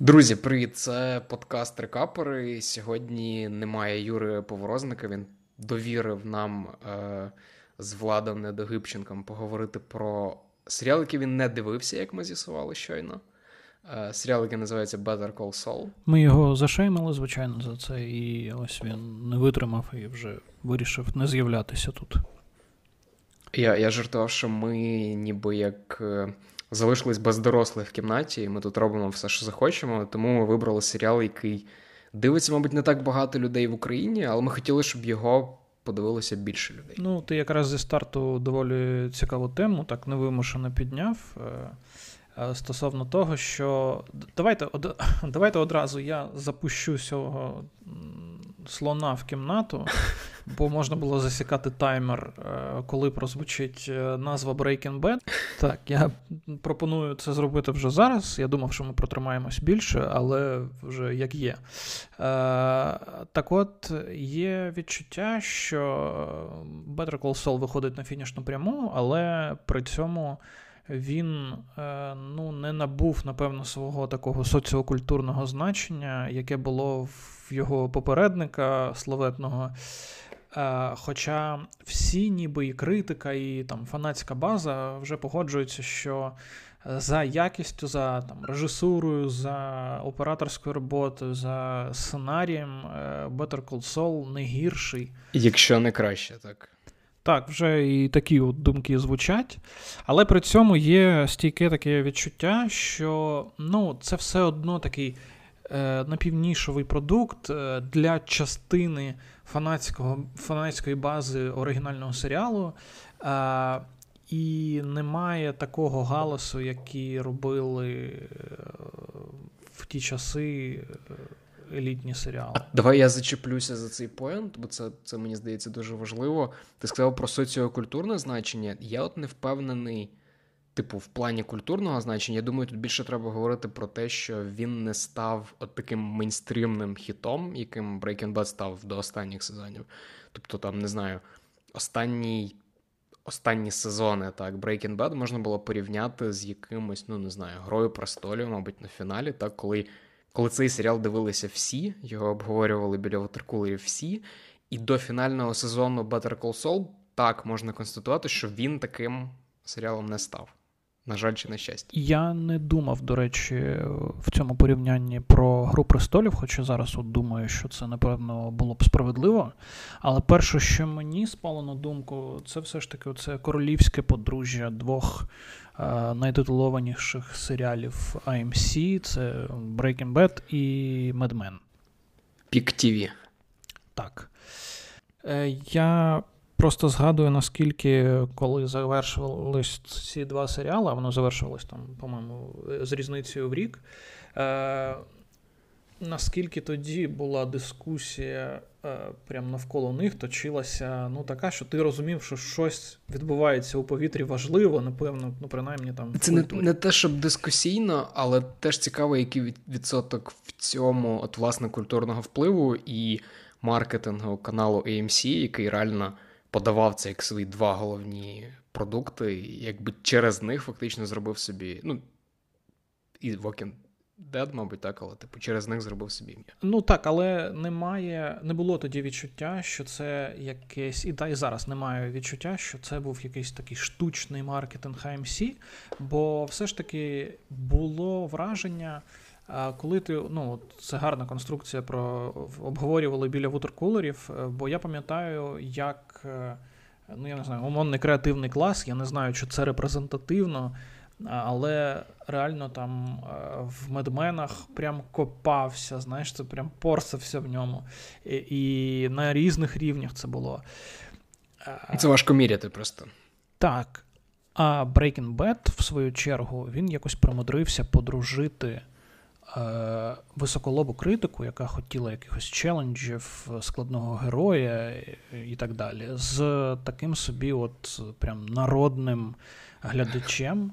Друзі, привіт! Це подкаст Рекапери. Сьогодні немає Юри Поворозника. Він довірив нам е, з Владом Недогибченком поговорити про серіал, який він не дивився, як ми з'ясували щойно. Е, серіал, який називається Better Call Saul. Ми його зашеймили, звичайно, за це, і ось він не витримав і вже вирішив не з'являтися тут. Я я жартував, що ми ніби як. Залишились без дорослих в кімнаті, і ми тут робимо все, що захочемо. Тому ми вибрали серіал, який дивиться, мабуть, не так багато людей в Україні, але ми хотіли, щоб його подивилося більше людей. Ну, ти якраз зі старту доволі цікаву тему, так невимушено підняв. Е, е, стосовно того, що давайте давайте одразу я запущу цього слона в кімнату, бо можна було засікати таймер, е, коли прозвучить е, назва Breaking Bad. Так, я пропоную це зробити вже зараз. Я думав, що ми протримаємось більше, але вже як є. Е, так от, є відчуття, що Better Call Saul виходить на фінішну пряму, але при цьому. Він ну, не набув, напевно, свого такого соціокультурного значення, яке було в його попередника славетного. Е, хоча всі, ніби і критика, і там фанатська база вже погоджуються, що за якістю, за там, режисурою, за операторською роботою, за сценарієм е, Better Call Saul не гірший. Якщо не краще, так. Так, вже і такі от думки звучать. Але при цьому є стійке таке відчуття, що ну, це все одно такий напівнішовий продукт е, для частини фанатського, фанатської бази оригінального серіалу. Е, і немає такого галасу, який робили в ті часи елітні серіали. А Давай я зачеплюся за цей поінт, бо це це мені здається дуже важливо. Ти сказав про соціокультурне значення. Я от не впевнений типу, в плані культурного значення, я думаю, тут більше треба говорити про те, що він не став от таким мейнстрімним хітом, яким Breaking Bad став до останніх сезонів. Тобто, там, не знаю, останній. Останні сезони так Breaking Bad можна було порівняти з якимось, ну не знаю, грою престолів, мабуть, на фіналі, так коли коли цей серіал дивилися всі, його обговорювали біля ватеркулерів всі, і до фінального сезону Better Call Saul так можна констатувати, що він таким серіалом не став. На жаль, чи на щастя. Я не думав, до речі, в цьому порівнянні про Гру престолів, хоча зараз от думаю, що це, напевно, було б справедливо. Але перше, що мені спало на думку, це все ж таки це королівське подружжя двох е, найтитулованіших серіалів AMC: це Breaking Bad і Mad Men. Пік ТВ. Так. Е, Я просто згадую, наскільки коли завершувались ці два серіали, а воно завершувалось там, по-моєму, з різницею в рік. Е, Наскільки тоді була дискусія е, прямо навколо них, точилася ну, така, що ти розумів, що щось відбувається у повітрі важливо, напевно, ну, принаймні там. Це не, не те, щоб дискусійно, але теж цікаво, який відсоток в цьому от, власне, культурного впливу і маркетингу каналу AMC, який реально подавав це як свої два головні продукти, якби через них фактично зробив собі. Ну, і Walking Dead, мабуть, так, але типу через них зробив собі ім'я. Ну так, але немає, не було тоді відчуття, що це якесь, і та і зараз немає відчуття, що це був якийсь такий штучний маркетинг AMC, бо все ж таки було враження. Коли ти, ну, це гарна конструкція про обговорювали біля вутеркулерів, е, бо я пам'ятаю, як е, ну я не знаю, умовний креативний клас, я не знаю, чи це репрезентативно, але реально там е, в медменах прям копався, знаєш, це прям порсався в ньому. І, і на різних рівнях це було. Це важко міряти просто. Так. А Breaking Bad, в свою чергу, він якось примудрився подружити. Е, високолобу критику, яка хотіла якихось челенджів, складного героя і так далі, з таким собі, от прям народним глядачем,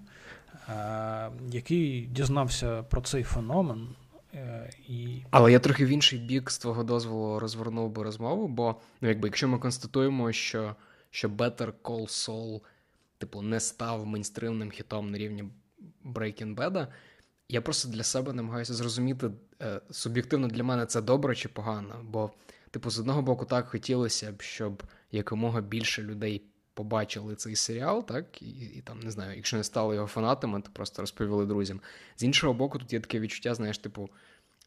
е, який дізнався про цей феномен. Е, і... Але я трохи в інший бік з твого дозволу розвернув би розмову, бо ну, якби, якщо ми констатуємо, що що Better Call Saul, типу, не став мейнстримним хітом на рівні Breaking Bad, я просто для себе намагаюся зрозуміти, е, суб'єктивно для мене це добре чи погано. Бо, типу, з одного боку, так хотілося б, щоб якомога більше людей побачили цей серіал, так, і, і там не знаю, якщо не стали його фанатами, то просто розповіли друзям. З іншого боку, тут є таке відчуття, знаєш, типу,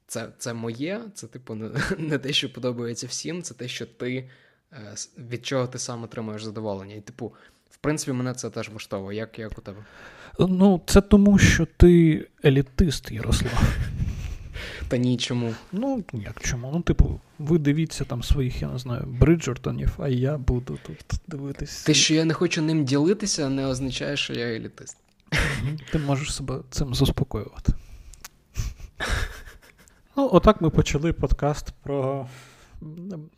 це це моє, це, типу, не, не те, що подобається всім, це те, що ти е, від чого ти сам отримуєш задоволення. І, типу, в принципі, мене це теж влаштовує. Як як у тебе? Ну, це тому, що ти елітист, Ярослав. Та ні, чому? Ну, як чому? Ну, типу, ви дивіться там своїх, я не знаю, Бриджертонів, а я буду тут дивитись. Те, що я не хочу ним ділитися, не означає, що я елітист. Ти можеш себе цим заспокоювати. Ну, отак ми почали подкаст про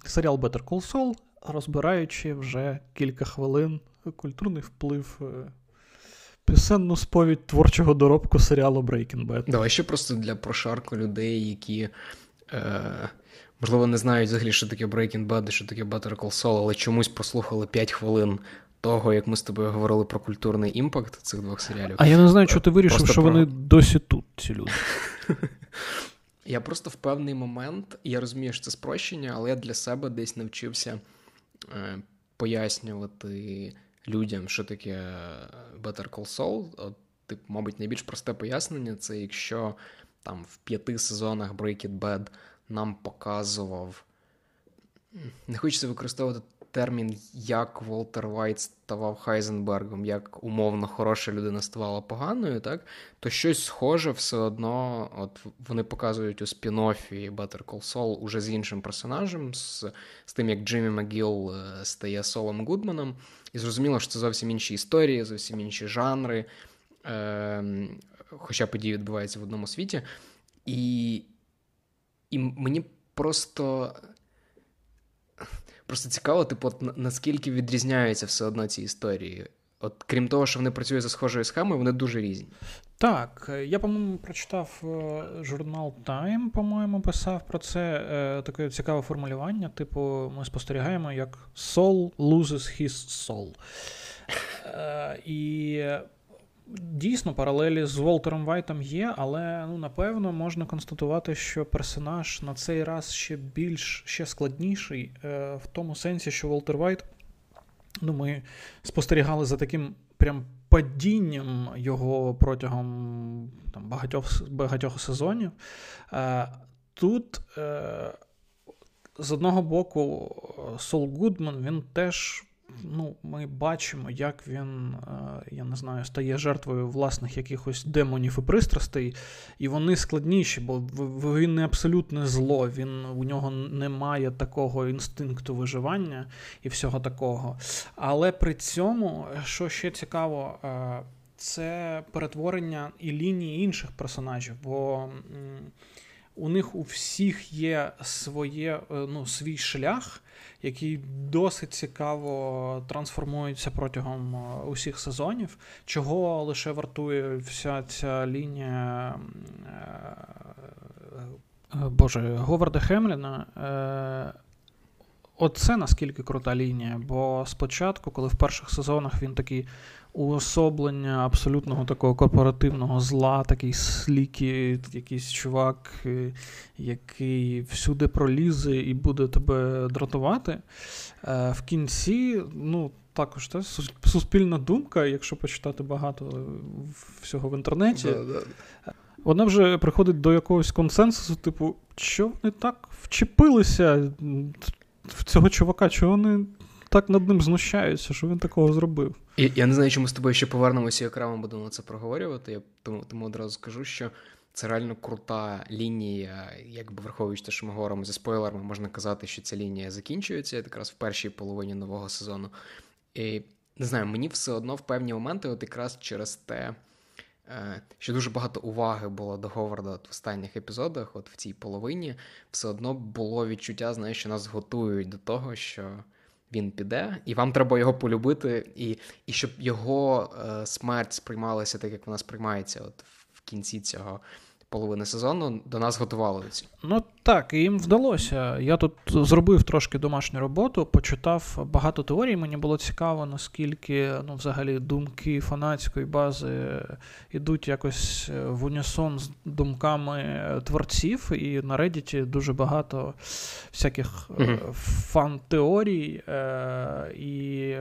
серіал Better Call Saul, розбираючи вже кілька хвилин культурний вплив е, пісенну сповідь творчого доробку серіалу Breaking Bad. Давай ще просто для прошарку людей, які. Е... Можливо, не знають взагалі, що таке Breaking Bad і що таке Better Call Saul, але чомусь прослухали 5 хвилин того, як ми з тобою говорили про культурний імпакт цих двох серіалів. А я не знаю, що ти вирішив, просто що про... вони досі тут, ці люди. Я просто в певний момент, я розумію, що це спрощення, але я для себе десь навчився е, пояснювати людям, що таке Better Call Saul. От, тип, мабуть, найбільш просте пояснення це якщо там в п'яти сезонах Breaking Bad нам показував. Не хочеться використовувати термін, як Волтер Вайт ставав Хайзенбергом, як умовно хороша людина ставала поганою, так то щось схоже все одно. От вони показують у спін-оффі Better Call Saul уже з іншим персонажем, з, з тим, як Джиммі Магіл е, стає Солом Гудманом. І зрозуміло, що це зовсім інші історії, зовсім інші жанри, е, хоча події відбуваються в одному світі. І, І мені просто. Просто цікаво, типу, наскільки відрізняються все одно ці історії. От крім того, що вони працюють за схожою схемою, вони дуже різні. Так, я, по-моєму, прочитав е, журнал Time, по-моєму, писав про це е, таке цікаве формулювання. Типу, ми спостерігаємо, як soul loses his soul. Е, і Дійсно, паралелі з Волтером Вайтом є, але ну, напевно можна констатувати, що персонаж на цей раз ще більш ще складніший, в тому сенсі, що Волтер Вайт, ну, ми спостерігали за таким прям падінням його протягом там, багатьох багатьох сезонів. Е, тут, е, з одного боку, Сол Гудман він теж ну, ми бачимо, як він, е, я не знаю, стає жертвою власних якихось демонів і пристрастей, і вони складніші, бо він не абсолютне зло, він, у нього немає такого інстинкту виживання і всього такого. Але при цьому, що ще цікаво, е, це перетворення і лінії інших персонажів. бо... У них у всіх є своє, е, ну, свій шлях, який досить цікаво трансформується протягом е, усіх сезонів, чого лише вартує вся ця лінія е, Боже, Говарда Хемліна. Оце наскільки крута лінія, бо спочатку, коли в перших сезонах він такий уособлення абсолютного такого корпоративного зла, такий слікий, якийсь чувак, е, який всюди пролізе і буде тебе дратувати. Е, в кінці, ну. Також це суспільна думка, якщо почитати багато всього в інтернеті, да, да. вона вже приходить до якогось консенсусу, типу, що вони так вчепилися в цього чувака, чого вони так над ним знущаються, що він такого зробив. І, Я не знаю, чому з тобою ще повернемося і окремо будемо це проговорювати. Я тому, тому одразу скажу, що це реально крута лінія, якби враховуючи те, що ми говоримо зі спойлерами, можна казати, що ця лінія закінчується якраз в першій половині нового сезону. І не знаю, мені все одно в певні моменти, от якраз через те. Е, що дуже багато уваги було до Говарда в останніх епізодах, от в цій половині, все одно було відчуття, знаєш, що нас готують до того, що він піде, і вам треба його полюбити, і і щоб його е, смерть сприймалася так, як вона сприймається от в кінці цього половини сезону, до нас готували. Ну Так, і їм вдалося. Я тут зробив трошки домашню роботу, почитав багато теорій. Мені було цікаво, наскільки ну, взагалі думки фанатської бази йдуть якось в унісон з думками творців. І на Reddit дуже багато всяких mm-hmm. фан-теорій. Е, і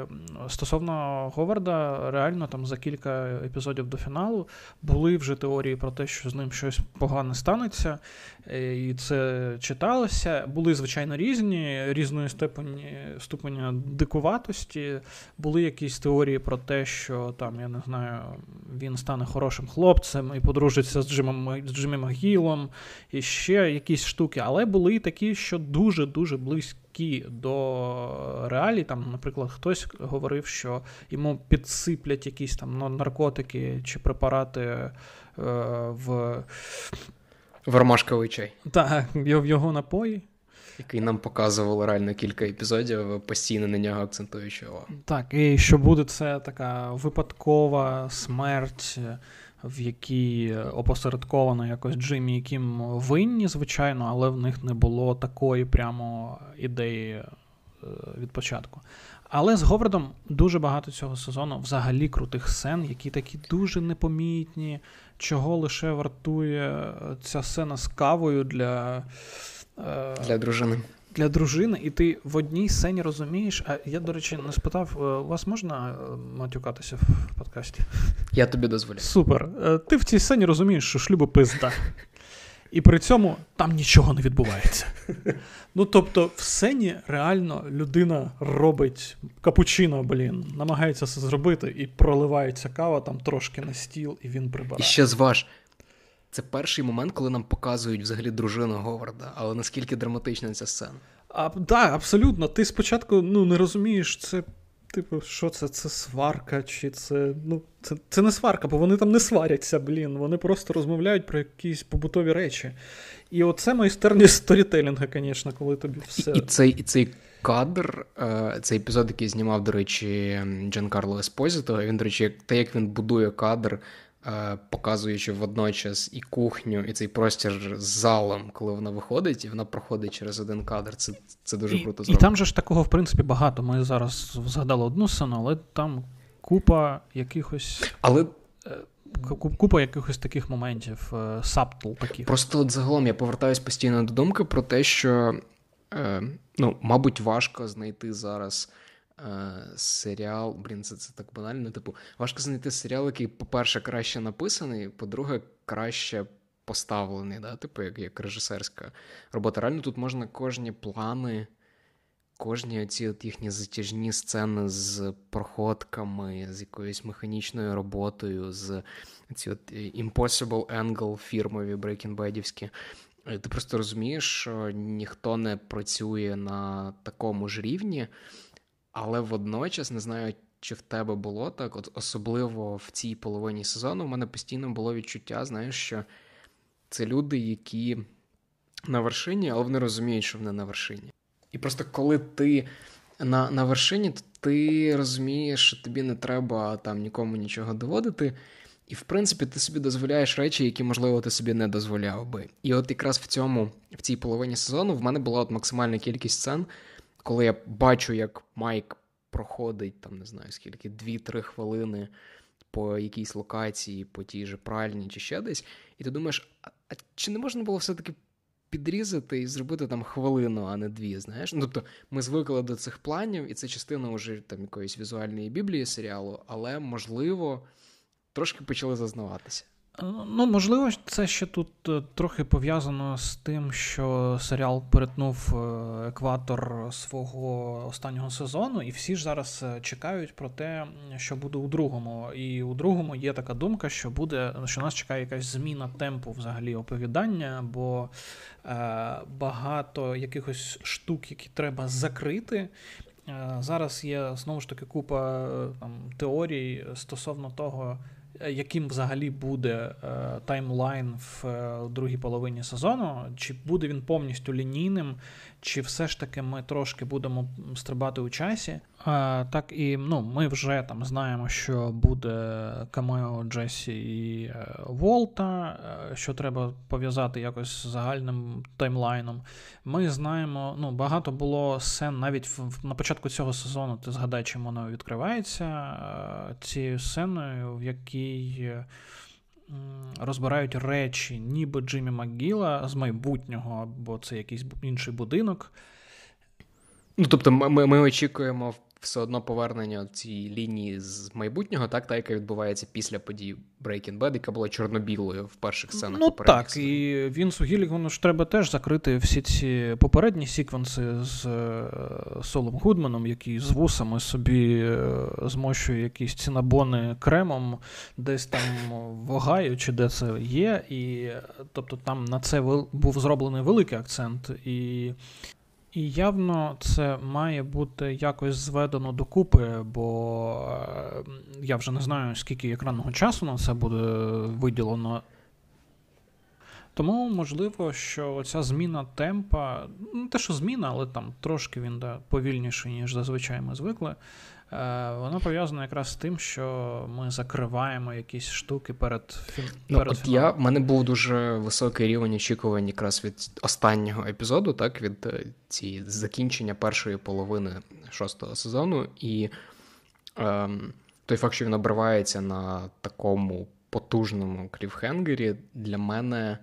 стосовно Говарда, реально там за кілька епізодів до фіналу були вже теорії про те, що з ним щось погане станеться. Е, і це читалося. Були, звичайно, різні, різної степені ступеня дикуватості. Були якісь теорії про те, що там, я не знаю, він стане хорошим хлопцем і подружиться з Джимом з Джимі Магілом, і ще якісь штуки. Але були такі, що дуже-дуже близькі до реалій. Там, наприклад, хтось говорив, що йому підсиплять якісь там наркотики чи препарати е, в. Вермашковий чай. Так, в його напої. Який нам показували реально кілька епізодів, постійно на нього акцентуючи увагу. Так, і що буде це така випадкова смерть, в якій опосередковано якось Джимі, яким винні, звичайно, але в них не було такої прямо ідеї е, від початку. Але з Говардом дуже багато цього сезону взагалі крутих сцен, які такі дуже непомітні, чого лише вартує е, ця сцена з кавою для е, Для дружини. Для дружини, і ти в одній сцені розумієш. А я, до речі, не спитав, е, у вас можна матюкатися в подкасті? Я тобі дозволяю. Супер. Ти в цій сцені розумієш, що шлюбу пизда. І при цьому там нічого не відбувається. Ну тобто, в сцені реально людина робить капучино, блін, намагається це зробити, і проливається кава там трошки на стіл, і він прибирає. І ще зваж. Це перший момент, коли нам показують взагалі дружину Говарда, але наскільки драматична ця сцена. А, Так, абсолютно. Ти спочатку ну, не розумієш, це Типу, що це? Це сварка, чи це. Ну, це це не сварка, бо вони там не сваряться, блін. Вони просто розмовляють про якісь побутові речі. І оце майстерність сторітелінга, звісно, коли тобі все. І, цей і цей кадр, е, цей епізод, який знімав, до речі, Джан Карло Еспозіто, він, до речі, те, як він будує кадр показуючи водночас і кухню, і цей простір з залом, коли вона виходить, і вона проходить через один кадр. Це це дуже і, круто. І там же ж такого, в принципі, багато. Ми зараз згадали одну сцену, але там купа якихось. Але. Е, купа якихось таких моментів, е, саптл таких. Просто от загалом я повертаюсь постійно до думки про те, що, е, ну, мабуть, важко знайти зараз Е, серіал. Блін, це це так банально. Типу, важко знайти серіал, який, по-перше, краще написаний, по-друге, краще поставлений, да? типу, як як режисерська робота. Реально тут можна кожні плани, кожні ці от їхні затяжні сцени з проходками, з якоюсь механічною роботою, з ці от Impossible Angle фірмові Badівські. Е, ти просто розумієш, що ніхто не працює на такому ж рівні. Але водночас не знаю, чи в тебе було так, от особливо в цій половині сезону, у мене постійно було відчуття, знаєш, що це люди, які на вершині, але вони розуміють, що вони на вершині. І просто коли ти на на вершині, то ти розумієш, що тобі не треба там нікому нічого доводити. І, в принципі, ти собі дозволяєш речі, які, можливо, ти собі не дозволяв би. І от якраз в цьому, в цій половині сезону, в мене була от максимальна кількість сцен коли я бачу, як Майк проходить там, не знаю скільки, 2-3 хвилини по якійсь локації, по тій же пральні чи ще десь, і ти думаєш, а, а чи не можна було все-таки підрізати і зробити там хвилину, а не дві, знаєш? Ну, Тобто ми звикли до цих планів, і це частина вже там якоїсь візуальної біблії серіалу, але можливо трошки почали зазнаватися. Ну, можливо, це ще тут е, трохи пов'язано з тим, що серіал перетнув е, екватор свого останнього сезону, і всі ж зараз е, чекають про те, що буде у другому. І у другому є така думка, що буде, що нас чекає якась зміна темпу взагалі оповідання, бо багато якихось штук, які треба закрити. Зараз є знову ж таки купа там теорій стосовно того яким взагалі буде е, таймлайн в е, другій половині сезону, чи буде він повністю лінійним, чи все ж таки ми трошки будемо стрибати у часі. А, Так і ну, ми вже там знаємо, що буде камео Джесі і е, Волта, е, що треба пов'язати якось з загальним таймлайном. Ми знаємо, ну, багато було сцен навіть в, на початку цього сезону. Ти згадай, чим воно відкривається е, цією сценою, в якій. Розбирають речі, ніби Джиммі Макгіла з майбутнього, або це якийсь інший будинок. Ну, тобто, ми ми очікуємо все одно повернення цієї лінії з майбутнього, так, та яка відбувається після подій Breaking Bad, яка була чорно-білою в перших сценах. Ну так, сцен. і Вінсу Гіллігану ж треба теж закрити всі ці попередні секвенси з е, Солом Гудманом, який з вусами собі е, змощує якісь цінабони кремом, десь там в Огайо, чи де це є. І тобто там на це був зроблений великий акцент. І і явно це має бути якось зведено докупи, бо е, я вже не знаю, скільки екранного часу на це буде виділено. Тому можливо, що ця зміна темпа, не те, що зміна, але там трошки він да, повільніший, ніж зазвичай ми звикли. Е, Воно пов'язано якраз з тим, що ми закриваємо якісь штуки перед. Ну, перед от я в мене був дуже високий рівень очікувань якраз від останнього епізоду, так від е, цієї закінчення першої половини шостого сезону, і ем, той факт, що він обривається на такому потужному кліфхенгері, для мене.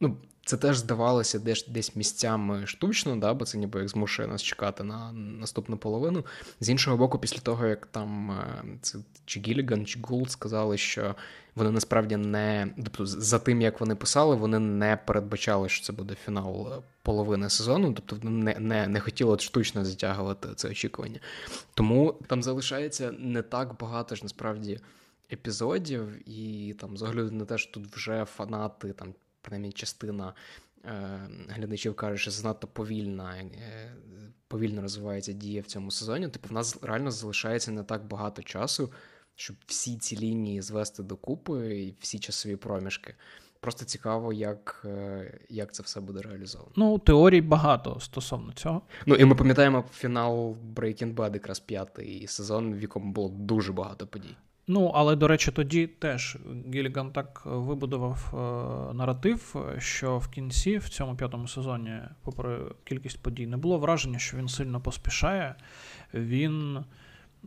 Ну, це теж здавалося десь десь місцями штучно, да, бо це ніби як змушує нас чекати на наступну половину. З іншого боку, після того, як там е, це чи Гіліган, чи Гулд сказали, що вони насправді не тобто, за тим, як вони писали, вони не передбачали, що це буде фінал е, половини сезону, тобто не не, не хотіли штучно затягувати це очікування. Тому там залишається не так багато ж насправді епізодів, і там з огляду на те, що тут вже фанати там принаймні частина е, глядачів каже, що занадто повільна, е, повільно розвивається дія в цьому сезоні. Типу, в нас реально залишається не так багато часу, щоб всі ці лінії звести докупи і всі часові проміжки. Просто цікаво, як е, як це все буде реалізовано. Ну, теорій багато стосовно цього. Ну і ми пам'ятаємо фінал Breaking Bad, якраз п'ятий сезон, в якому було дуже багато подій. Ну, але, до речі, тоді теж Гіліган так вибудував е, наратив, що в кінці, в цьому п'ятому сезоні, попри кількість подій, не було враження, що він сильно поспішає. Він.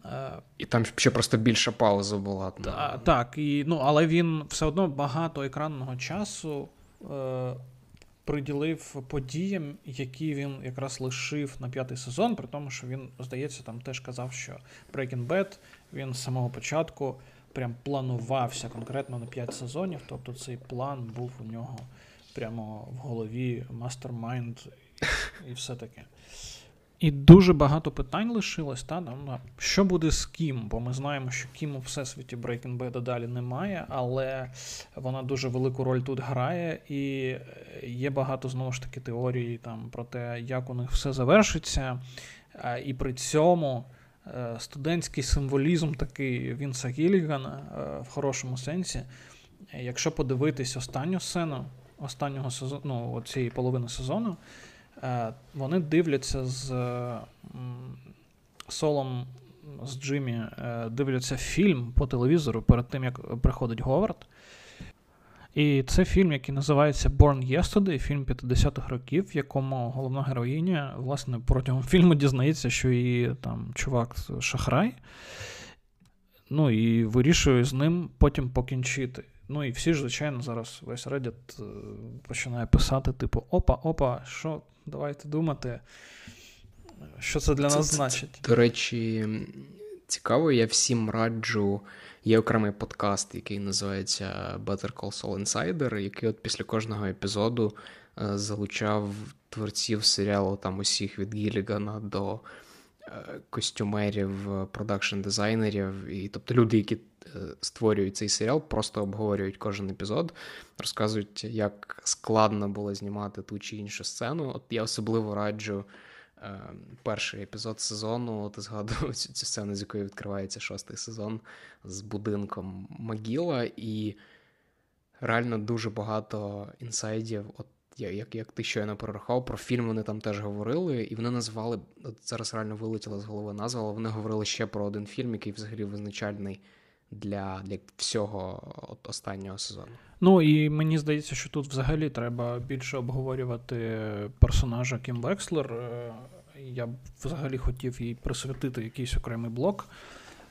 Е, і там ще просто більша пауза була. Та, так, і, ну, але він все одно багато екранного часу е, приділив подіям, які він якраз лишив на п'ятий сезон, при тому, що він, здається, там теж казав, що Breaking Bad він з самого початку прям планувався конкретно на 5 сезонів. Тобто цей план був у нього прямо в голові, mastermind і все таке. І дуже багато питань лишилось, та ну, що буде з Кім? Бо ми знаємо, що Кім у всесвіті Breaking Bad далі немає, але вона дуже велику роль тут грає, і є багато знову ж таки теорій там про те, як у них все завершиться. І при цьому студентський символізм такий Вінса Гіллігана е, в хорошому сенсі. Якщо подивитись останню сцену останнього сезону, ну, цієї половини сезону, е, вони дивляться з Солом, з Джиммі, дивляться фільм по телевізору перед тим, як приходить Говард. І це фільм, який називається Born Yesterday, фільм 50-х років, в якому головна героїня, власне, протягом фільму дізнається, що її там чувак шахрай. Ну і вирішує з ним потім покінчити. Ну і всі ж, звичайно, зараз весь Reddit е, починає писати: типу, опа, опа, що, давайте думати, що це для це, нас значить. До речі, цікаво, я всім раджу. Є окремий подкаст, який називається Better Call Saul Insider, який от після кожного епізоду е, залучав творців серіалу там усіх від Гілігана до е, костюмерів, продакшн-дизайнерів. І тобто люди, які е, створюють цей серіал, просто обговорюють кожен епізод, розказують, як складно було знімати ту чи іншу сцену. От я особливо раджу. Е, перший епізод сезону. Ти згадував цю, цю сцену, з якої відкривається шостий сезон з будинком Могіла, і реально дуже багато інсайдів. От як як ти щойно прорахував, про фільм вони там теж говорили, і вони назвали от зараз реально вилетіла з голови назва, але вони говорили ще про один фільм, який взагалі визначальний для для всього от останнього сезону. Ну і мені здається, що тут взагалі треба більше обговорювати персонажа Кім Векслер. Е, я б взагалі хотів їй присвятити якийсь окремий блок.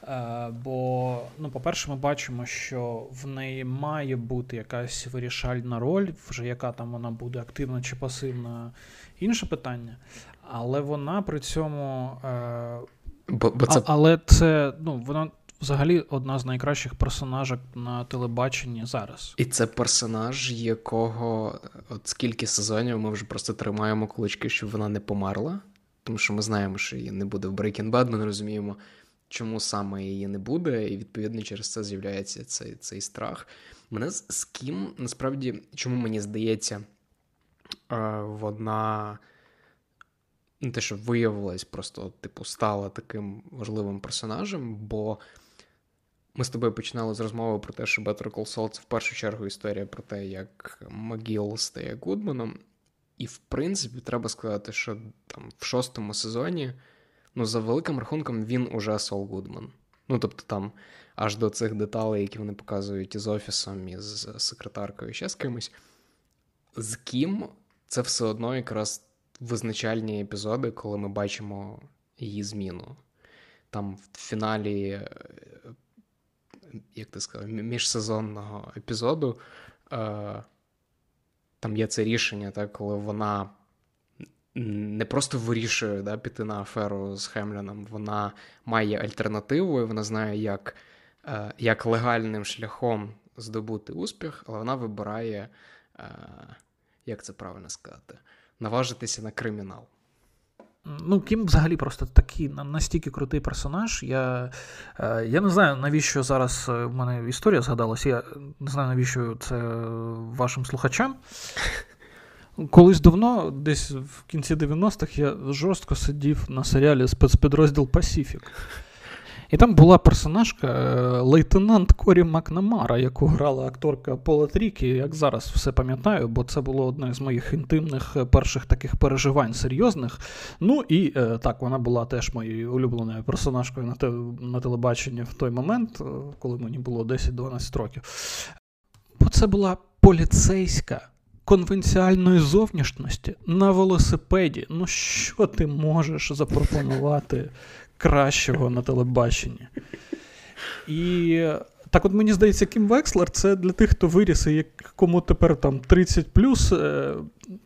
Е, бо, ну, по-перше, ми бачимо, що в неї має бути якась вирішальна роль, вже яка там вона буде активна чи пасивна, інше питання. Але вона при цьому. Е, бо, бо це... А, але це ну, вона взагалі одна з найкращих персонажок на телебаченні зараз. І це персонаж, якого от скільки сезонів ми вже просто тримаємо кулички, щоб вона не померла. Тому що ми знаємо, що її не буде в Breaking Bad, ми не розуміємо, чому саме її не буде, і відповідно через це з'являється цей цей страх. Мене з, з ким насправді, чому мені здається, е, вона не те, що виявилась, просто, типу, стала таким важливим персонажем, бо ми з тобою починали з розмови про те, що Better Call Saul — це в першу чергу історія про те, як Магіл стає Гудманом. І, в принципі, треба сказати, що там в шостому сезоні, ну, за великим рахунком, він уже Сол Гудман. Ну, тобто, там аж до цих деталей, які вони показують із офісом, із секретаркою, ще з кимось. З ким це все одно якраз визначальні епізоди, коли ми бачимо її зміну. Там в фіналі як ти сказав, міжсезонного епізоду. Е, Там є це рішення, так, коли вона не просто вирішує да, піти на аферу з Хемліном, вона має альтернативу, і вона знає, як, е, як легальним шляхом здобути успіх, але вона вибирає, е, як це правильно сказати, наважитися на кримінал. Ну, Кім взагалі просто такий настільки крутий персонаж. Я е, я не знаю, навіщо зараз е, в мене історія згадалася. Я не знаю, навіщо це вашим слухачам. Колись давно, десь в кінці 90-х, я жорстко сидів на серіалі спецпідрозділ Пасіфік. І там була персонажка е, лейтенант Корі Макнамара, яку грала акторка Пола Трікі, як зараз все пам'ятаю, бо це було одне з моїх інтимних е, перших таких переживань серйозних. Ну і е, так, вона була теж моєю улюбленою персонажкою на, те, на телебаченні в той момент, коли мені було 10-12 років. Бо це була поліцейська. Конвенціальної зовнішності на велосипеді. Ну, що ти можеш запропонувати кращого на телебаченні. І так, от мені здається, Кім Векслер це для тих, хто виріс, і кому тепер там 30 е,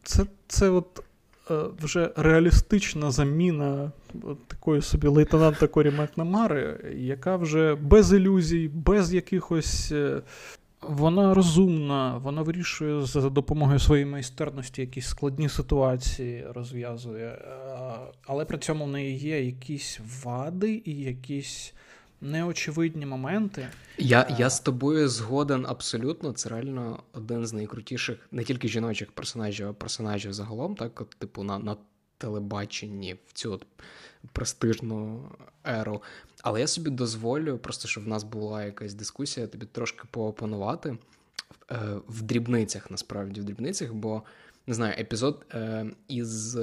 це це от е, вже реалістична заміна такої собі лейтенанта Корі Макнамари, яка вже без ілюзій, без якихось е, вона розумна, вона вирішує за допомогою своєї майстерності якісь складні ситуації розв'язує, е, але при цьому в неї є якісь вади і якісь неочевидні моменти. Я е, я з тобою згоден абсолютно. Це реально один з найкрутіших, не тільки жіночих персонажів, а персонажів загалом, так, от, типу, на на телебаченні в цю от престижну еру. Але я собі дозволю, просто щоб в нас була якась дискусія, тобі трошки поопонувати е, в дрібницях, насправді, в дрібницях, бо не знаю, епізод е, із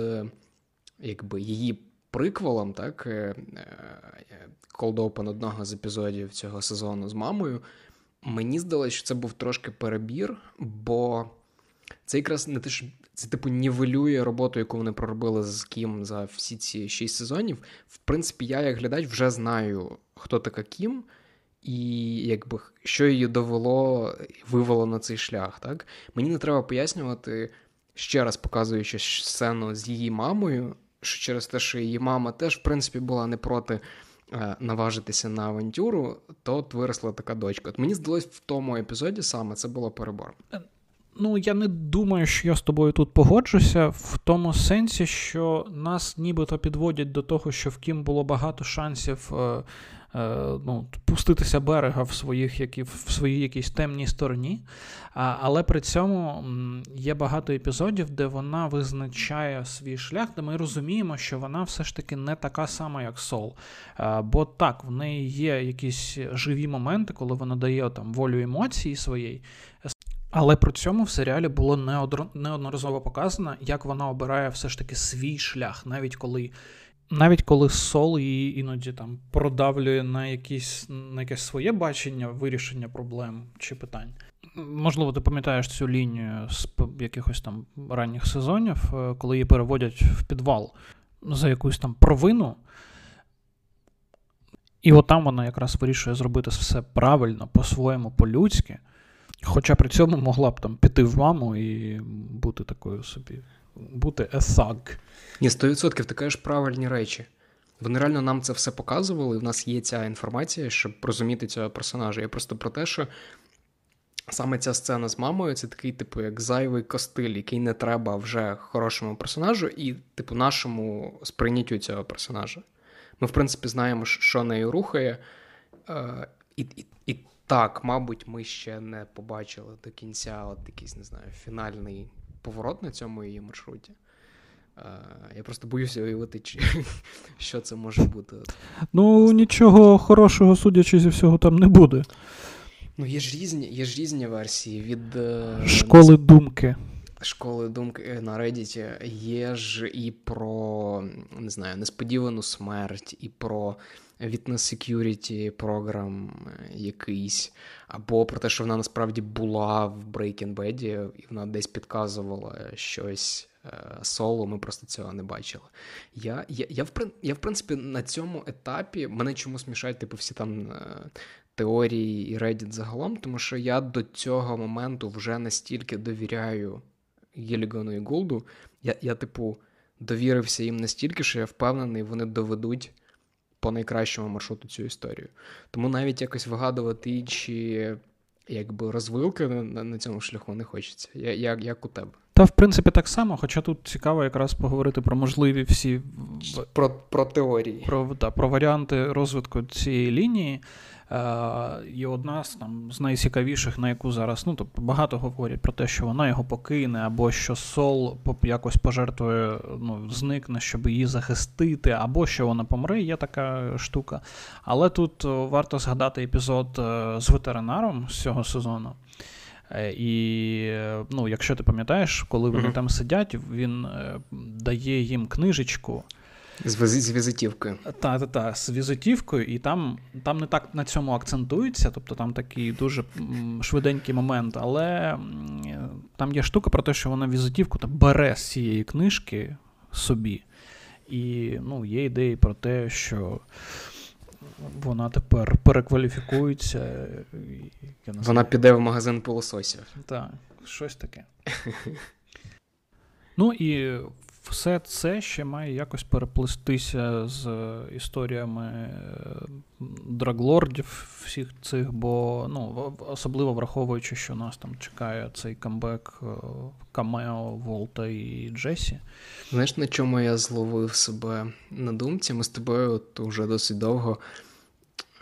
якби її приквелом, так, е, Cold одного з епізодів цього сезону з мамою. Мені здалося, що це був трошки перебір, бо це якраз не те, що це, типу, нівелює роботу, яку вони проробили з Кім за всі ці шість сезонів. В принципі, я, як глядач, вже знаю, хто така Кім, і якби що її довело вивело на цей шлях. Так? Мені не треба пояснювати, ще раз показуючи сцену з її мамою, що через те, що її мама теж, в принципі, була не проти. Е, наважитися на авантюру, то от виросла така дочка. От мені здалось в тому епізоді саме це було перебор. Е, Ну, я не думаю, що я з тобою тут погоджуся, в тому сенсі, що нас нібито підводять до того, що в Кім було багато шансів е, ну, пуститися берега в своїх, які, в своїй якійсь темній стороні. Але при цьому є багато епізодів, де вона визначає свій шлях, де ми розуміємо, що вона все ж таки не така сама, як Сол. Бо так, в неї є якісь живі моменти, коли вона дає там волю емоції своєї. Але при цьому в серіалі було неодноразово показано, як вона обирає все ж таки свій шлях, навіть коли навіть коли сол її іноді там продавлює на якісь, на якесь своє бачення вирішення проблем чи питань. Можливо, ти пам'ятаєш цю лінію з якихось там ранніх сезонів, е, коли її переводять в підвал за якусь там провину. І от вона якраз вирішує зробити все правильно, по-своєму, по-людськи. Хоча при цьому могла б там піти в маму і бути такою собі, бути есаг. Ні, 100% ти кажеш правильні речі. Вони реально нам це все показували, і в нас є ця інформація, щоб розуміти цього персонажа. Я просто про те, що саме ця сцена з мамою це такий, типу, як зайвий костиль, який не треба вже хорошому персонажу і, типу, нашому сприйняттю цього персонажа. Ми, в принципі, знаємо, що нею рухає. Е, і, і, і так, мабуть, ми ще не побачили до кінця от якийсь, не знаю, фінальний поворот на цьому її маршруті. Я просто боюся уявити, що це може бути. Ну, нічого хорошого, судячи зі всього, там не буде. Ну, є ж різні є ж різні версії від е, школи думки. Школи думки на Reddit є ж і про не знаю, несподівану смерть, і про witness security програм якийсь, або про те, що вона насправді була в Breaking Bad, і вона десь підказувала щось Е, соло, ми просто цього не бачили. Я, я, я, в я, в принципі, на цьому етапі мене чомусь мішають типу, всі там е, теорії і Reddit загалом, тому що я до цього моменту вже настільки довіряю Гілігану і Гулду. Я, я, типу, довірився їм настільки, що я впевнений, вони доведуть. По найкращому маршруту цю історію. Тому навіть якось вигадувати інші якби розвилки на, на цьому шляху не хочеться. Я, як, як у тебе. Та, в принципі, так само, хоча тут цікаво якраз поговорити про можливі всі про про теорії. Про та, про варіанти розвитку цієї лінії. Е, І одна з там з найцікавіших, на яку зараз ну, тобто багато говорять про те, що вона його покине, або що Сол якось пожертвує, ну, зникне, щоб її захистити, або що вона помре, є така штука. Але тут варто згадати епізод е, з ветеринаром з цього сезону. Е, і ну, якщо ти пам'ятаєш, коли вони mm-hmm. там сидять, він е, дає їм книжечку. З, з візитівкою. Так, так, так, з візитівкою, і там там не так на цьому акцентується, тобто там такий дуже швиденький момент, але там є штука про те, що вона візитівку там бере з цієї книжки собі. І ну, є ідеї про те, що вона тепер перекваліфікується. Я Вона піде в магазин пилососів. Так, щось таке. ну і все це ще має якось переплестися з історіями е, драглордів всіх цих, бо ну, особливо враховуючи, що нас там чекає цей камбек е, Камео, Волта і Джесі. Знаєш, на чому я зловив себе на думці? Ми з тобою от уже досить довго.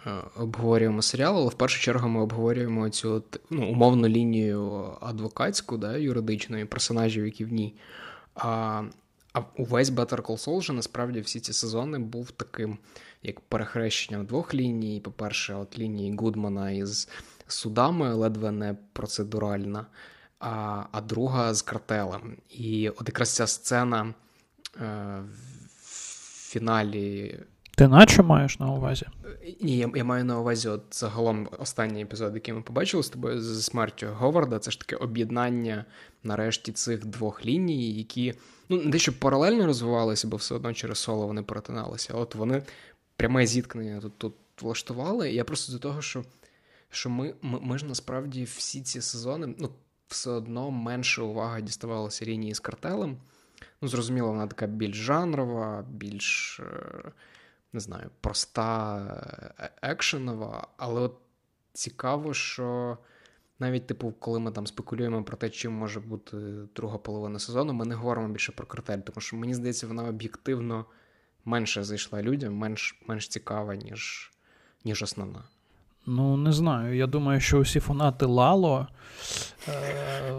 Е, обговорюємо серіал, але в першу чергу ми обговорюємо цю ну, умовну лінію адвокатську, да, юридичної персонажів, які в ній. А а увесь Better Call Saul вже насправді всі ці сезони був таким, як перехрещенням двох ліній. По-перше, от лінії Гудмана із судами, ледве не процедуральна, а а друга з картелем. І от якраз ця сцена е, в фіналі ти наче маєш на увазі? Ні, я я маю на увазі от загалом останній епізод, який ми побачили з тобою з смертю Говарда. Це ж таке об'єднання нарешті цих двох ліній, які ну не дещо паралельно розвивалися, бо все одно через соло вони перетиналися. От вони пряме зіткнення тут тут влаштували. Я просто до того, що що ми, ми, ми ж насправді всі ці сезони ну, все одно менше уваги діставалося лінії з картелем. Ну, зрозуміло, вона така більш жанрова, більш. Е, не знаю, проста е, екшенова, але от цікаво, що навіть, типу, коли ми там спекулюємо про те, чим може бути друга половина сезону, ми не говоримо більше про картель, тому що мені здається, вона об'єктивно менше зайшла людям, менш менш цікава, ніж ніж основна. Ну, не знаю. Я думаю, що усі фанати Лало, е,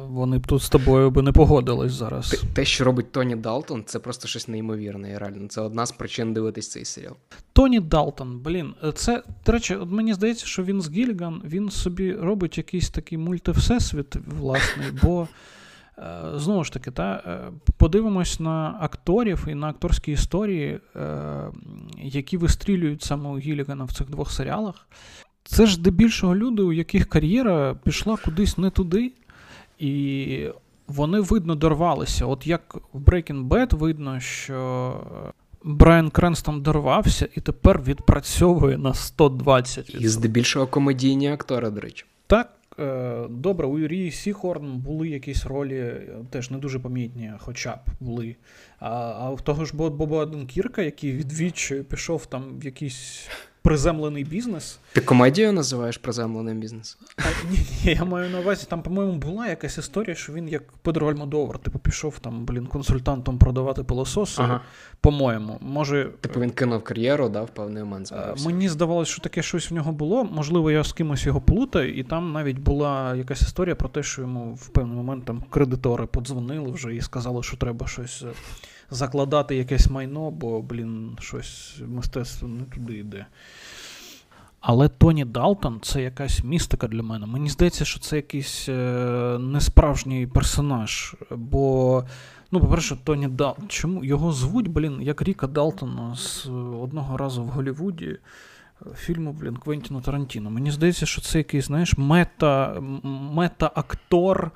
вони б тут з тобою би не погодились зараз. Те, що робить Тоні Далтон, це просто щось неймовірне. реально. Це одна з причин дивитись цей серіал. Тоні Далтон, блін, це, до речі, от мені здається, що він з Гіліган, він собі робить якийсь такий мультивсесвіт власний, бо. Е, знову ж таки, та, е, подивимось на акторів і на акторські історії, які вистрілюють саме у Гілігана в цих двох серіалах. Це ж дебільшого люди, у яких кар'єра пішла кудись не туди, і вони видно дорвалися. От як в Breaking Bad видно, що Браян Кренстон дорвався і тепер відпрацьовує на 120%. І здебільшого комедійні актори, до речі. Так. Е, добре, у у Рей Сіхорн були якісь ролі, теж не дуже помітні, хоча б були. А а в того ж Боба Оденкірка, який відвідчою пішов там в якийсь приземлений бізнес. Ти комедію називаєш приземленим бізнесом? ні, ні, я маю на увазі, там, по-моєму, була якась історія, що він як Педро Альмодовар, типу, пішов там, блін, консультантом продавати пилососи. Ага. По-моєму, може. Типу він кинув кар'єру, да, в певний момент. Збирався. Мені здавалося, що таке щось в нього було. Можливо, я з кимось його плутаю, і там навіть була якась історія про те, що йому в певний момент там кредитори подзвонили вже і сказали, що треба щось е, закладати якесь майно, бо, блін, щось мистецтво не туди йде. Але Тоні Далтон це якась містика для мене. Мені здається, що це якийсь е, несправжній персонаж. Бо, ну, по-перше, Тоні Далтон. Чому його звуть, блін, як Ріка Далтона з одного разу в Голлівуді е, фільму, блін, Квентіна Тарантіно. Мені здається, що це якийсь, знаєш, мета, мета-актор.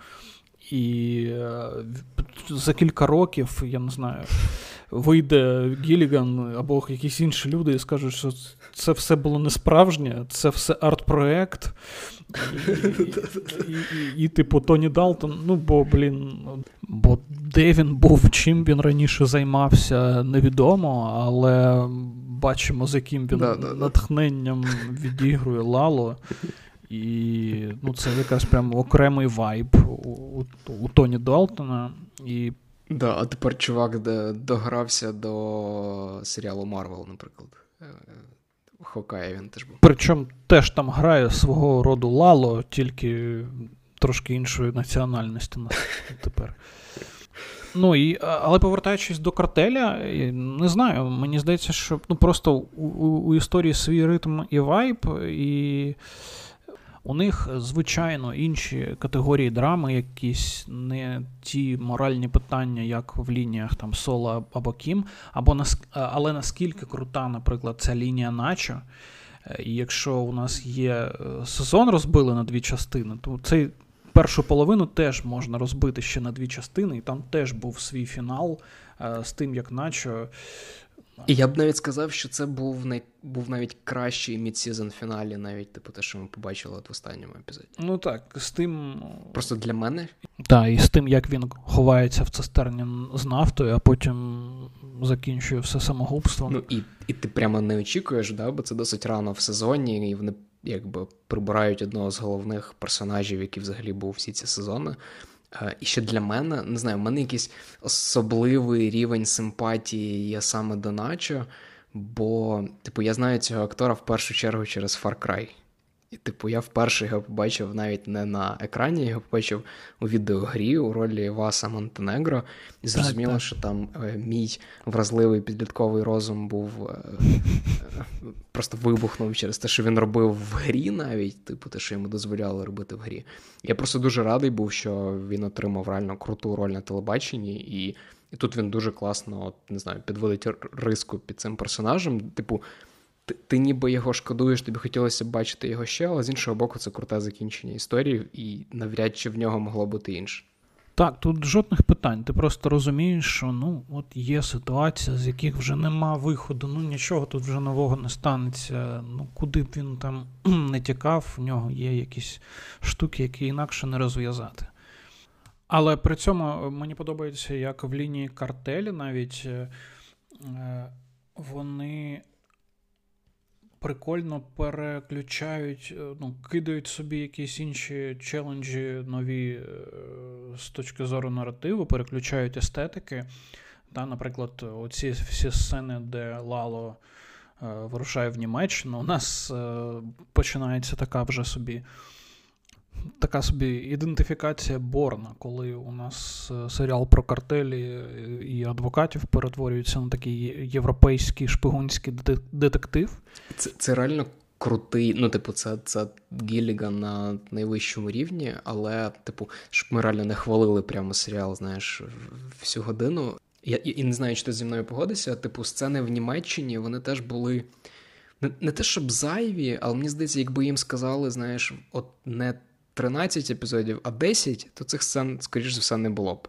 І е, за кілька років, я не знаю, вийде Гіліган або якісь інші люди і скажуть, що це все було не справжнє, це все арт-проект. І, і, і, типу, Тоні Далтон, ну, бо, блін, бо де він був, чим він раніше займався, невідомо, але бачимо, з яким він натхненням відігрує Лало. І ну, це якась прям окремий вайб у, у, у Тоні Далтона. І... Да, а тепер чувак догрався до серіалу Марвел, наприклад. Е, Hawkeye він теж був. Причому теж там грає свого роду Лало, тільки трошки іншої національності тепер. Ну, і, Але повертаючись до картеля, не знаю, мені здається, що ну, просто у, у історії свій ритм і вайб, і у них, звичайно, інші категорії драми, якісь не ті моральні питання, як в лініях там Соло або Кім, або але наскільки крута, наприклад, ця лінія Начо. Е, і якщо у нас є е, сезон розбили на дві частини, то цей першу половину теж можна розбити ще на дві частини, і там теж був свій фінал е, з тим, як Начо і я б навіть сказав, що це був най... був навіть кращий midseason finale, навіть типу те, що ми побачили от в останньому епізоді. Ну так, з тим. Просто для мене. Так, і з тим, як він ховається в цистерні з нафтою, а потім закінчує все самогубством. Ну і і ти прямо не очікуєш, да? бо це досить рано в сезоні, і вони якби прибирають одного з головних персонажів, який взагалі був всі ці сезони. Е, і ще для мене, не знаю, в мене якийсь особливий рівень симпатії є саме до Начо, бо, типу, я знаю цього актора в першу чергу через Far Cry. І, типу, я вперше його побачив навіть не на екрані, я його побачив у відеогрі у ролі Васа Монтенегро, і зрозуміло, так, так. що там е, мій вразливий підлітковий розум був е, е, просто вибухнув через те, що він робив в грі, навіть, типу, те, що йому дозволяли робити в грі. Я просто дуже радий був, що він отримав реально круту роль на телебаченні, і і тут він дуже класно, от, не знаю, підводить риску під цим персонажем. Типу ти, ти ніби його шкодуєш, тобі хотілося б бачити його ще, але з іншого боку, це круте закінчення історії, і навряд чи в нього могло бути інше. Так, тут жодних питань. Ти просто розумієш, що ну, от є ситуація, з яких вже нема виходу, ну нічого тут вже нового не станеться. Ну, куди б він там не тікав, в нього є якісь штуки, які інакше не розв'язати. Але при цьому мені подобається, як в лінії картелі навіть е, е вони прикольно переключають, е, ну, кидають собі якісь інші челенджі нові е, з точки зору наративу, переключають естетики. Та, Наприклад, оці всі сцени, де Лало вирушає в Німеччину. У нас починається така вже собі. Така собі ідентифікація Борна, коли у нас серіал про картелі і адвокатів перетворюється на такий європейський шпигунський детектив. Це це реально крутий. Ну, типу, це це Гілліган на найвищому рівні, але, типу, щоб ми реально не хвалили прямо серіал, знаєш, всю годину. Я і не знаю, чи ти зі мною погодишся. Типу, сцени в Німеччині вони теж були не, не те, щоб зайві, але мені здається, якби їм сказали, знаєш, от не 13 епізодів, а 10, то цих сцен, скоріш за все, не було б.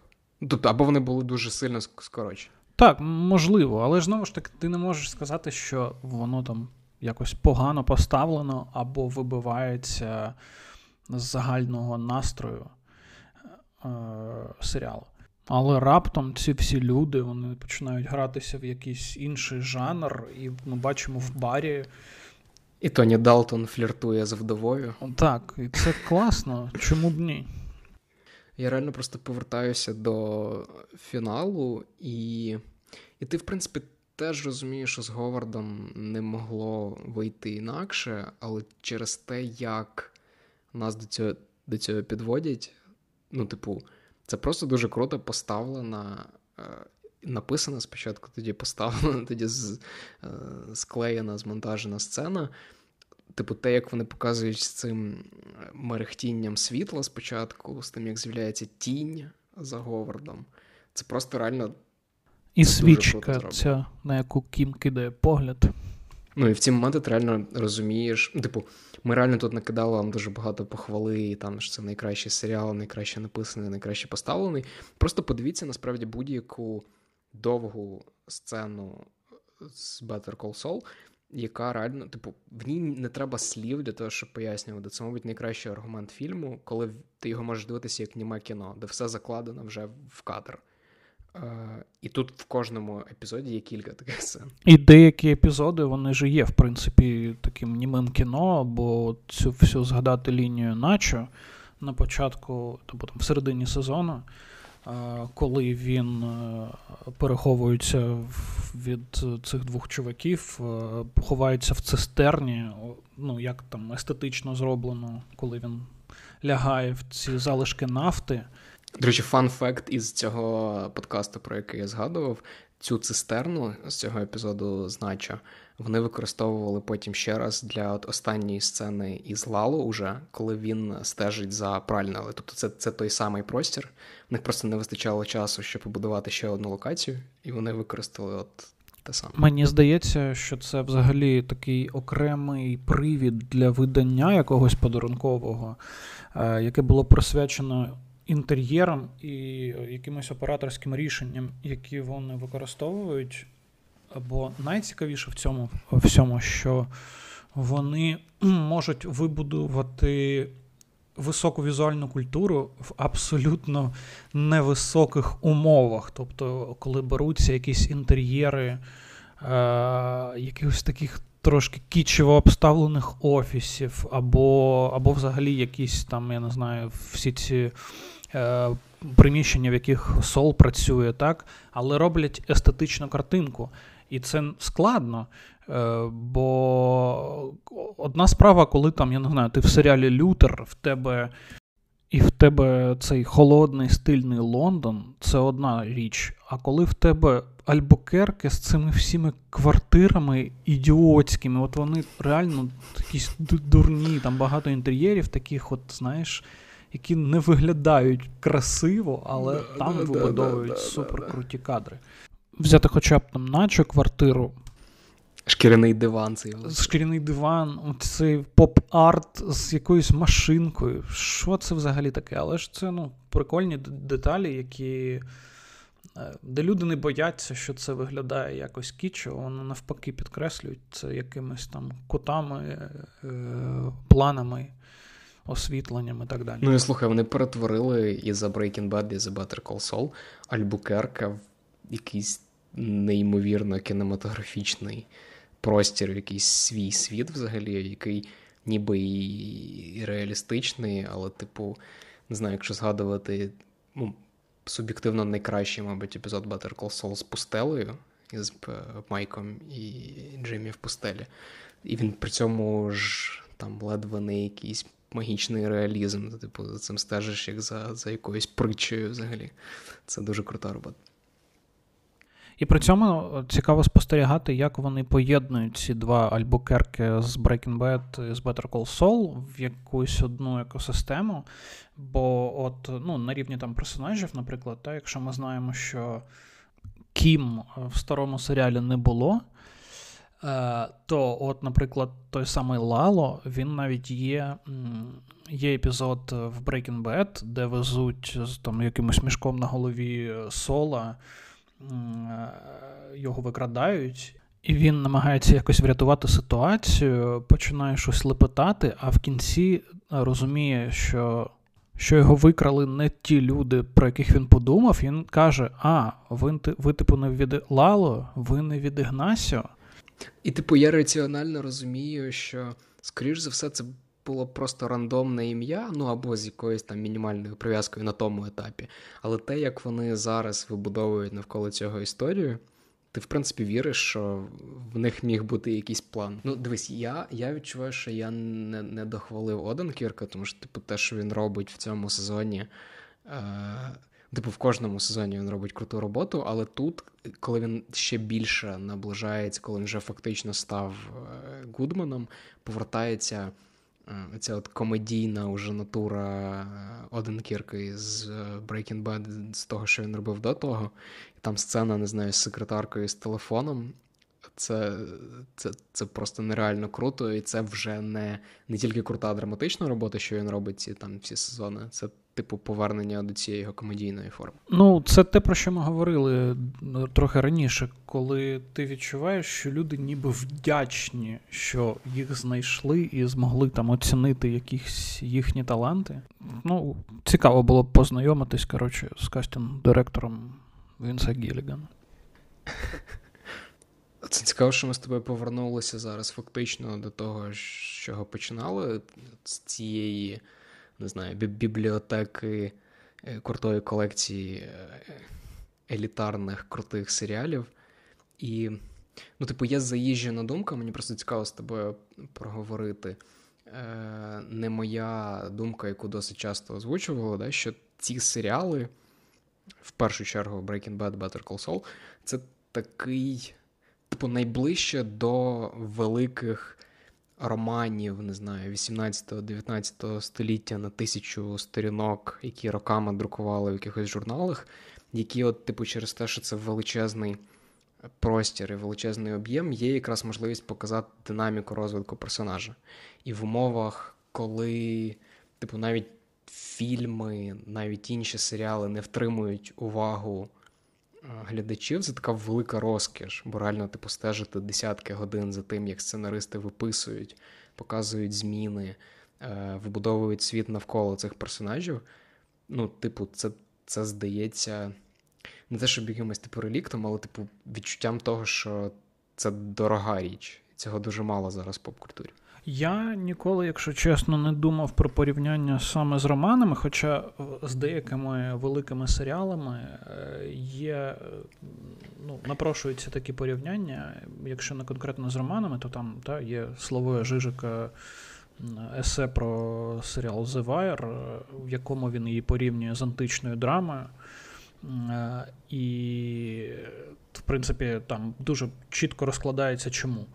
Тобто, або вони були дуже сильно скорочені. Так, можливо, але ж знову ж таки, ти не можеш сказати, що воно там якось погано поставлено або вибивається з загального настрою е, серіалу. Але раптом ці всі люди вони починають гратися в якийсь інший жанр, і ми бачимо в барі. І Тоні Далтон фліртує з вдовою. Так, і це класно. Чому б ні? Я реально просто повертаюся до фіналу, і і ти, в принципі, теж розумію, що з Говардом не могло вийти інакше, але через те, як нас до цього до цього підводять, ну, типу, це просто дуже круто поставлена. Е, написана спочатку, тоді поставлена, тоді з, е, склеєна, змонтажена сцена. Типу, те, як вони показують з цим мерехтінням світла спочатку, з тим, як з'являється тінь за Говардом, це просто реально і свічка ця, на яку Кім кидає погляд. Ну і в ці моменти ти реально розумієш. Типу, ми реально тут накидали вам дуже багато похвали, і там що це найкращий серіал, найкраще написаний, найкраще поставлений. Просто подивіться насправді будь-яку довгу сцену з Better Call Saul, яка реально, типу, в ній не треба слів для того, щоб пояснювати. Це, мабуть, найкращий аргумент фільму, коли ти його можеш дивитися як німе кіно, де все закладено вже в кадр. І тут в кожному епізоді є кілька таких сцен. І деякі епізоди вони ж є, в принципі, таким німим кіно, бо цю всю згадати лінію начо на початку, тобто там в середині сезону, коли він е, переховується від цих двох чуваків, е, ховається в цистерні, ну як там естетично зроблено, коли він лягає в ці залишки нафти. До речі, фан факт із цього подкасту, про який я згадував, цю цистерну з цього епізоду з Начо, вони використовували потім ще раз для от останньої сцени із Лало, уже, коли він стежить за пральною. Тобто це це той самий простір. В них просто не вистачало часу, щоб побудувати ще одну локацію, і вони використали от те саме. Мені здається, що це взагалі такий окремий привід для видання якогось подарункового, е, яке було присвячено інтер'єром і якимось операторським рішенням, які вони використовують. Бо найцікавіше в цьому всьому, що вони можуть вибудувати високу візуальну культуру в абсолютно невисоких умовах. Тобто, коли беруться якісь інтер'єри е- якихось таких трошки кічево обставлених офісів, або або взагалі якісь там, я не знаю, всі ці Е, приміщення, в яких сол працює, так, але роблять естетичну картинку. І це складно. Е, бо одна справа, коли там, я не знаю, ти в серіалі Лютер, в тебе. І в тебе цей холодний стильний Лондон це одна річ. А коли в тебе Альбукерки з цими всіми квартирами ідіотськими, от вони реально якісь дурні, там багато інтер'єрів, таких, от, знаєш, які не виглядають красиво, але да, там да, вибудовують да, суперкруті кадри. Взяти хоча б там наче квартиру. Шкіряний диван цей. Шкіряний диван, цей поп-арт з якоюсь машинкою. Що це взагалі таке? Але ж це ну, прикольні деталі, які. Е, де люди не бояться, що це виглядає якось кічо, вони навпаки підкреслюють це якимись там кутами, е, планами освітленням і так далі. Ну і слухай, вони перетворили і за Breaking Bad, і за Better Call Saul Альбукерка в якийсь неймовірно кінематографічний простір, якийсь свій світ взагалі, який ніби і реалістичний, але, типу, не знаю, якщо згадувати ну, суб'єктивно найкращий, мабуть, епізод Better Call Saul з пустелею із Майком і Джиммі в пустелі. І він при цьому ж там ледве не якийсь магічний реалізм. Типу, за цим стежиш як за, за якоюсь притчею взагалі. Це дуже крута робота. І при цьому цікаво спостерігати, як вони поєднують ці два альбукерки з Breaking Bad і з Better Call Saul в якусь одну екосистему. Бо от ну, на рівні там персонажів, наприклад, та, якщо ми знаємо, що Кім в старому серіалі не було, е, то, от, наприклад, той самий Лало, він навіть є. Є епізод в Breaking Bad, де везуть з там якимось мішком на голові сола. Е, його викрадають, і він намагається якось врятувати ситуацію, починає щось лепетати, а в кінці розуміє, що. Що його викрали не ті люди, про яких він подумав, він каже: А, ви, ви типу, не від Лало, ви не від Ігнасіо. І, типу, я раціонально розумію, що, скоріш за все, це було просто рандомне ім'я, ну або з якоюсь там мінімальною прив'язкою на тому етапі. Але те, як вони зараз вибудовують навколо цього історію, ти, в принципі, віриш, що в них міг бути якийсь план. Ну, дивись, я я відчуваю, що я не не дохвалив Оденкірка, тому що, типу, те, що він робить в цьому сезоні. Е- Типу, в кожному сезоні він робить круту роботу, але тут, коли він ще більше наближається, коли він вже фактично став е, Гудманом, повертається ця от комедійна уже натура Один Оден Кірки з е, Breaking Bad, з того, що він робив до того. Там сцена, не знаю, з секретаркою з телефоном. Це це, це просто нереально круто, і це вже не не тільки крута драматична робота, що він робить ці там всі сезони. Це типу повернення до цієї його комедійної форми. Ну, це те, про що ми говорили трохи раніше, коли ти відчуваєш, що люди ніби вдячні, що їх знайшли і змогли там оцінити якісь їхні таланти. Ну, цікаво було б познайомитись, коротше, з кастинг директором Вінса Гіллігана. Це цікаво, що ми з тобою повернулися зараз фактично до того, з чого починали з цієї не знаю, бібліотеки е, крутої колекції е, елітарних крутих серіалів. І, ну, типу, є заїжджена думка, мені просто цікаво з тобою проговорити. Е, не моя думка, яку досить часто озвучували, да, що ці серіали, в першу чергу, Breaking Bad, Better Call Saul, це такий, типу, найближче до великих романів, не знаю, 18-19 століття на тисячу сторінок, які роками друкували в якихось журналах, які, от, типу, через те, що це величезний простір і величезний об'єм, є якраз можливість показати динаміку розвитку персонажа. І в умовах, коли, типу, навіть фільми, навіть інші серіали не втримують увагу глядачів це така велика розкіш, бо реально типу стежити десятки годин за тим, як сценаристи виписують, показують зміни, е, вибудовують світ навколо цих персонажів. Ну, типу, це це здається не те, щоб якимось типу реліктом, але типу відчуттям того, що це дорога річ. Цього дуже мало зараз в поп-культурі. Я ніколи, якщо чесно, не думав про порівняння саме з романами, хоча е, з деякими великими серіалами е, є, ну, напрошуються такі порівняння. Якщо не конкретно з романами, то там та, є слово Жижика есе про серіал The Wire, е, в якому він її порівнює з античною драмою. І, в принципі, там дуже чітко розкладається чому.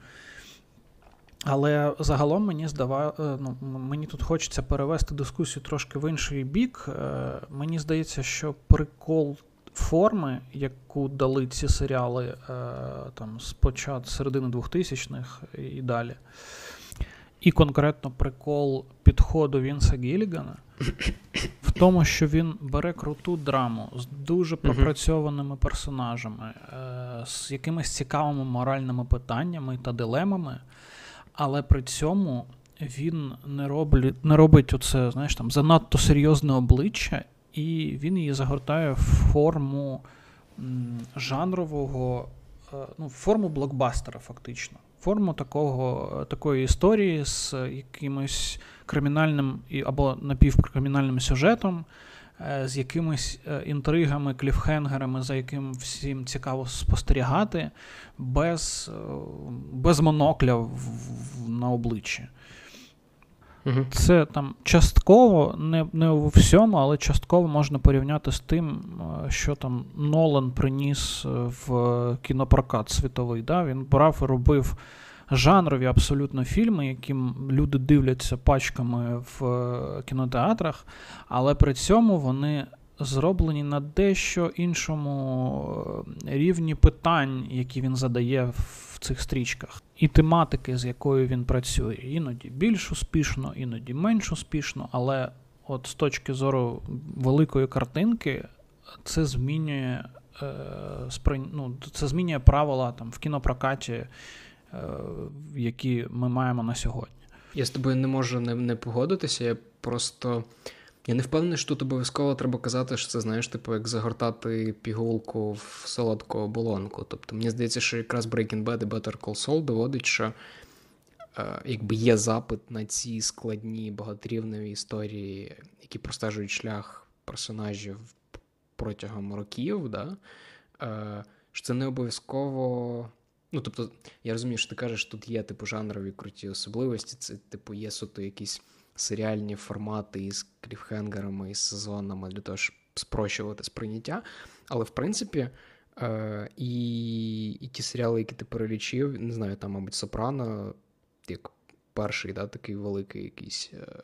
Але загалом мені здаває, ну, мені тут хочеться перевести дискусію трошки в інший бік. Е, мені здається, що прикол форми, яку дали ці серіали е, там з початку середини 2000-х і далі, і конкретно прикол підходу Вінса Гіллігана в тому, що він бере круту драму з дуже пропрацьованими персонажами, е, з якимись цікавими моральними питаннями та дилемами але при цьому він не робить не робить оце, знаєш, там, занадто серйозне обличчя, і він її загортає в форму жанрового, е, ну, форму блокбастера, фактично. Форму такого, такої історії з якимось кримінальним або напівкримінальним сюжетом, е, з якимись е, інтригами, кліфхенгерами, за яким всім цікаво спостерігати, без без монокля в, в, на обличчі. Угу. Це там частково, не не у всьому, але частково можна порівняти з тим, що там Нолан приніс в кінопрокат світовий. Да? Він брав і робив жанрові абсолютно фільми, які люди дивляться пачками в е, кінотеатрах, але при цьому вони зроблені на дещо іншому е, рівні питань, які він задає в цих стрічках, і тематики, з якою він працює. Іноді більш успішно, іноді менш успішно, але от з точки зору великої картинки, це змінює. Е, ну, Це змінює правила там в кінопрокаті які ми маємо на сьогодні. Я з тобою не можу не, не погодитися. Я просто я не впевнений, що тут обов'язково треба казати, що це знаєш, типу, як загортати пігулку в солодку оболонку. Тобто, мені здається, що якраз Breaking Bad і Better Call Saul доводить, що е, якби є запит на ці складні багаторівневі історії, які простежують шлях персонажів протягом років, да? е, що це не обов'язково. Ну, тобто, я розумію, що ти кажеш, тут є типу жанрові круті особливості. Це, типу, є суто якісь серіальні формати із кліфхенгерами, із сезонами для того, щоб спрощувати сприйняття. Але в принципі, е, і і ті серіали, які ти перелічив, не знаю, там, мабуть, Сопрано, як перший, да, такий великий якийсь. Е,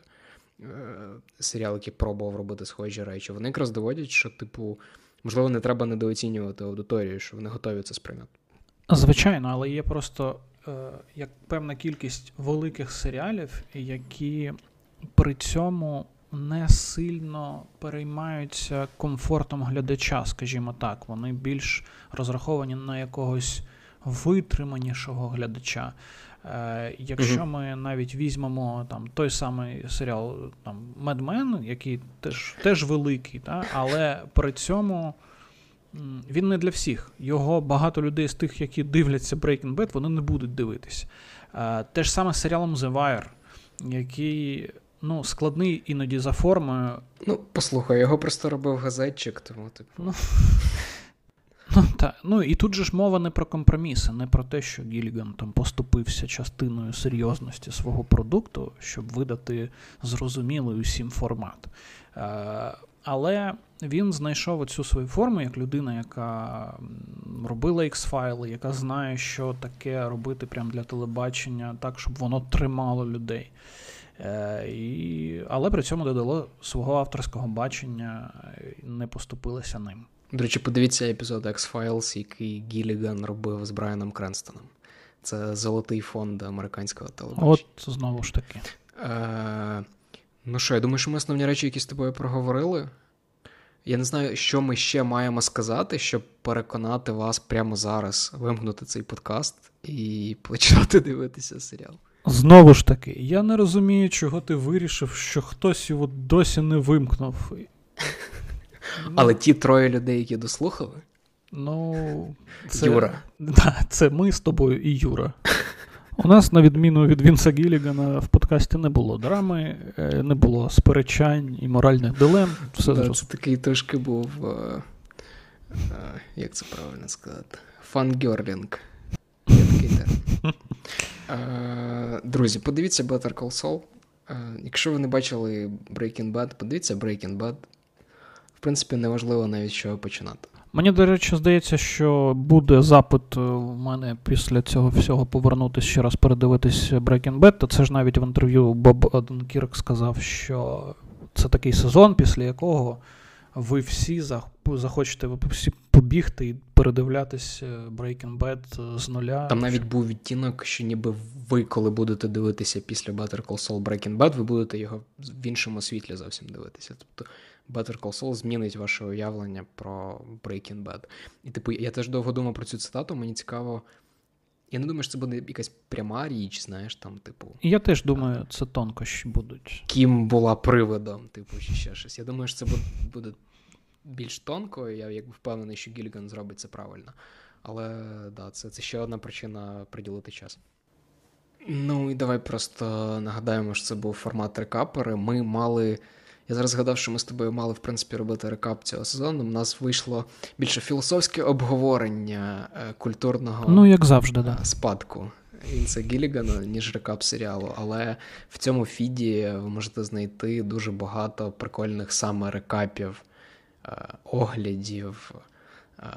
е, Серіал, який пробував робити схожі речі, вони якраз доводять, що, типу, можливо, не треба недооцінювати аудиторію, що вони готові це сприйняти. Звичайно, але є просто е, як певна кількість великих серіалів, які при цьому не сильно переймаються комфортом глядача, скажімо так. Вони більш розраховані на якогось витриманішого глядача. Е, Якщо mm ми навіть візьмемо там той самий серіал там Men, який теж теж великий, та, але при цьому він не для всіх. Його багато людей з тих, які дивляться Breaking Bad, вони не будуть дивитись. Те ж саме з серіалом The Wire, який ну, складний іноді за формою. Ну, послухай, його просто робив газетчик, тому типу. Ну, ну, та, ну і тут же ж мова не про компроміси, не про те, що Гіліган там поступився частиною серйозності свого продукту, щоб видати зрозумілий усім формат. Але він знайшов оцю свою форму як людина, яка робила X-файли, яка знає, що таке робити прямо для телебачення, так, щоб воно тримало людей. Е, і, Але при цьому додало свого авторського бачення не поступилося ним. До речі, подивіться епізод X-Files, який Гіліган робив з Брайаном Кренстоном. Це золотий фонд американського телебачення. От знову ж таки. Е, Ну що, я думаю, що ми основні речі, які з тобою проговорили. Я не знаю, що ми ще маємо сказати, щоб переконати вас прямо зараз вимкнути цей подкаст і почати дивитися серіал. Знову ж таки, я не розумію, чого ти вирішив, що хтось його досі не вимкнув. Але ті троє людей, які дослухали. Ну, це, Юра. Да, Це ми з тобою і Юра. У нас, на відміну від Вінса Гілігана, в подкасті не було драми, е, не було сперечань і моральних дилем. Все да, Це такий трошки був. А, а, як це правильно сказати? Фангерлінг. Друзі, подивіться Better Call Saul. Якщо ви не бачили Breaking Bad, подивіться Breaking Bad. В принципі, неважливо навіть з чого починати. Мені, до речі, здається, що буде запит в е, мене після цього всього повернутися ще раз передивитись Breaking Bad, Та це ж навіть в інтерв'ю Боб Оденкірк сказав, що це такий сезон, після якого ви всі захочете ви всі побігти і передивлятись е, Breaking Bad з нуля. Там навіть був відтінок, що ніби ви, коли будете дивитися після Better Call Saul Breaking Bad, ви будете його в іншому світлі зовсім дивитися. Тобто Better Call Saul змінить ваше уявлення про Breaking Bad. І типу, я теж довго думав про цю цитату, мені цікаво. Я не думаю, що це буде якась пряма річ, знаєш, там, типу. Я теж думаю, це тонкощі будуть. Ким була приводом, типу, чи ще щось. Я думаю, що це буде буде більш тонко, я якби впевнений, що Гіліган зробить це правильно. Але да, це, це ще одна причина приділити час. Ну і давай просто нагадаємо, що це був формат рекапери. Ми мали Я зараз згадав, що ми з тобою мали в принципі робити рекап цього сезону. У нас вийшло більше філософське обговорення е, культурного ну, як завжди, да. спадку Інса Гілігана, ніж рекап серіалу. Але в цьому фіді ви можете знайти дуже багато прикольних саме рекапів, оглядів,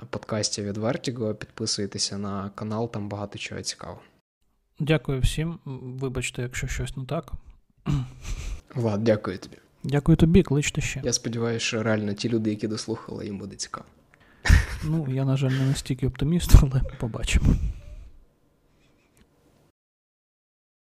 подкастів від Vertigo. Підписуйтеся на канал, там багато чого цікавого. Дякую всім. Вибачте, якщо щось не так. Влад, дякую тобі. Дякую тобі, кличте ще. Я сподіваюся, що реально ті люди, які дослухали, їм буде цікаво. Ну, я, на жаль, не настільки оптиміст, але побачимо.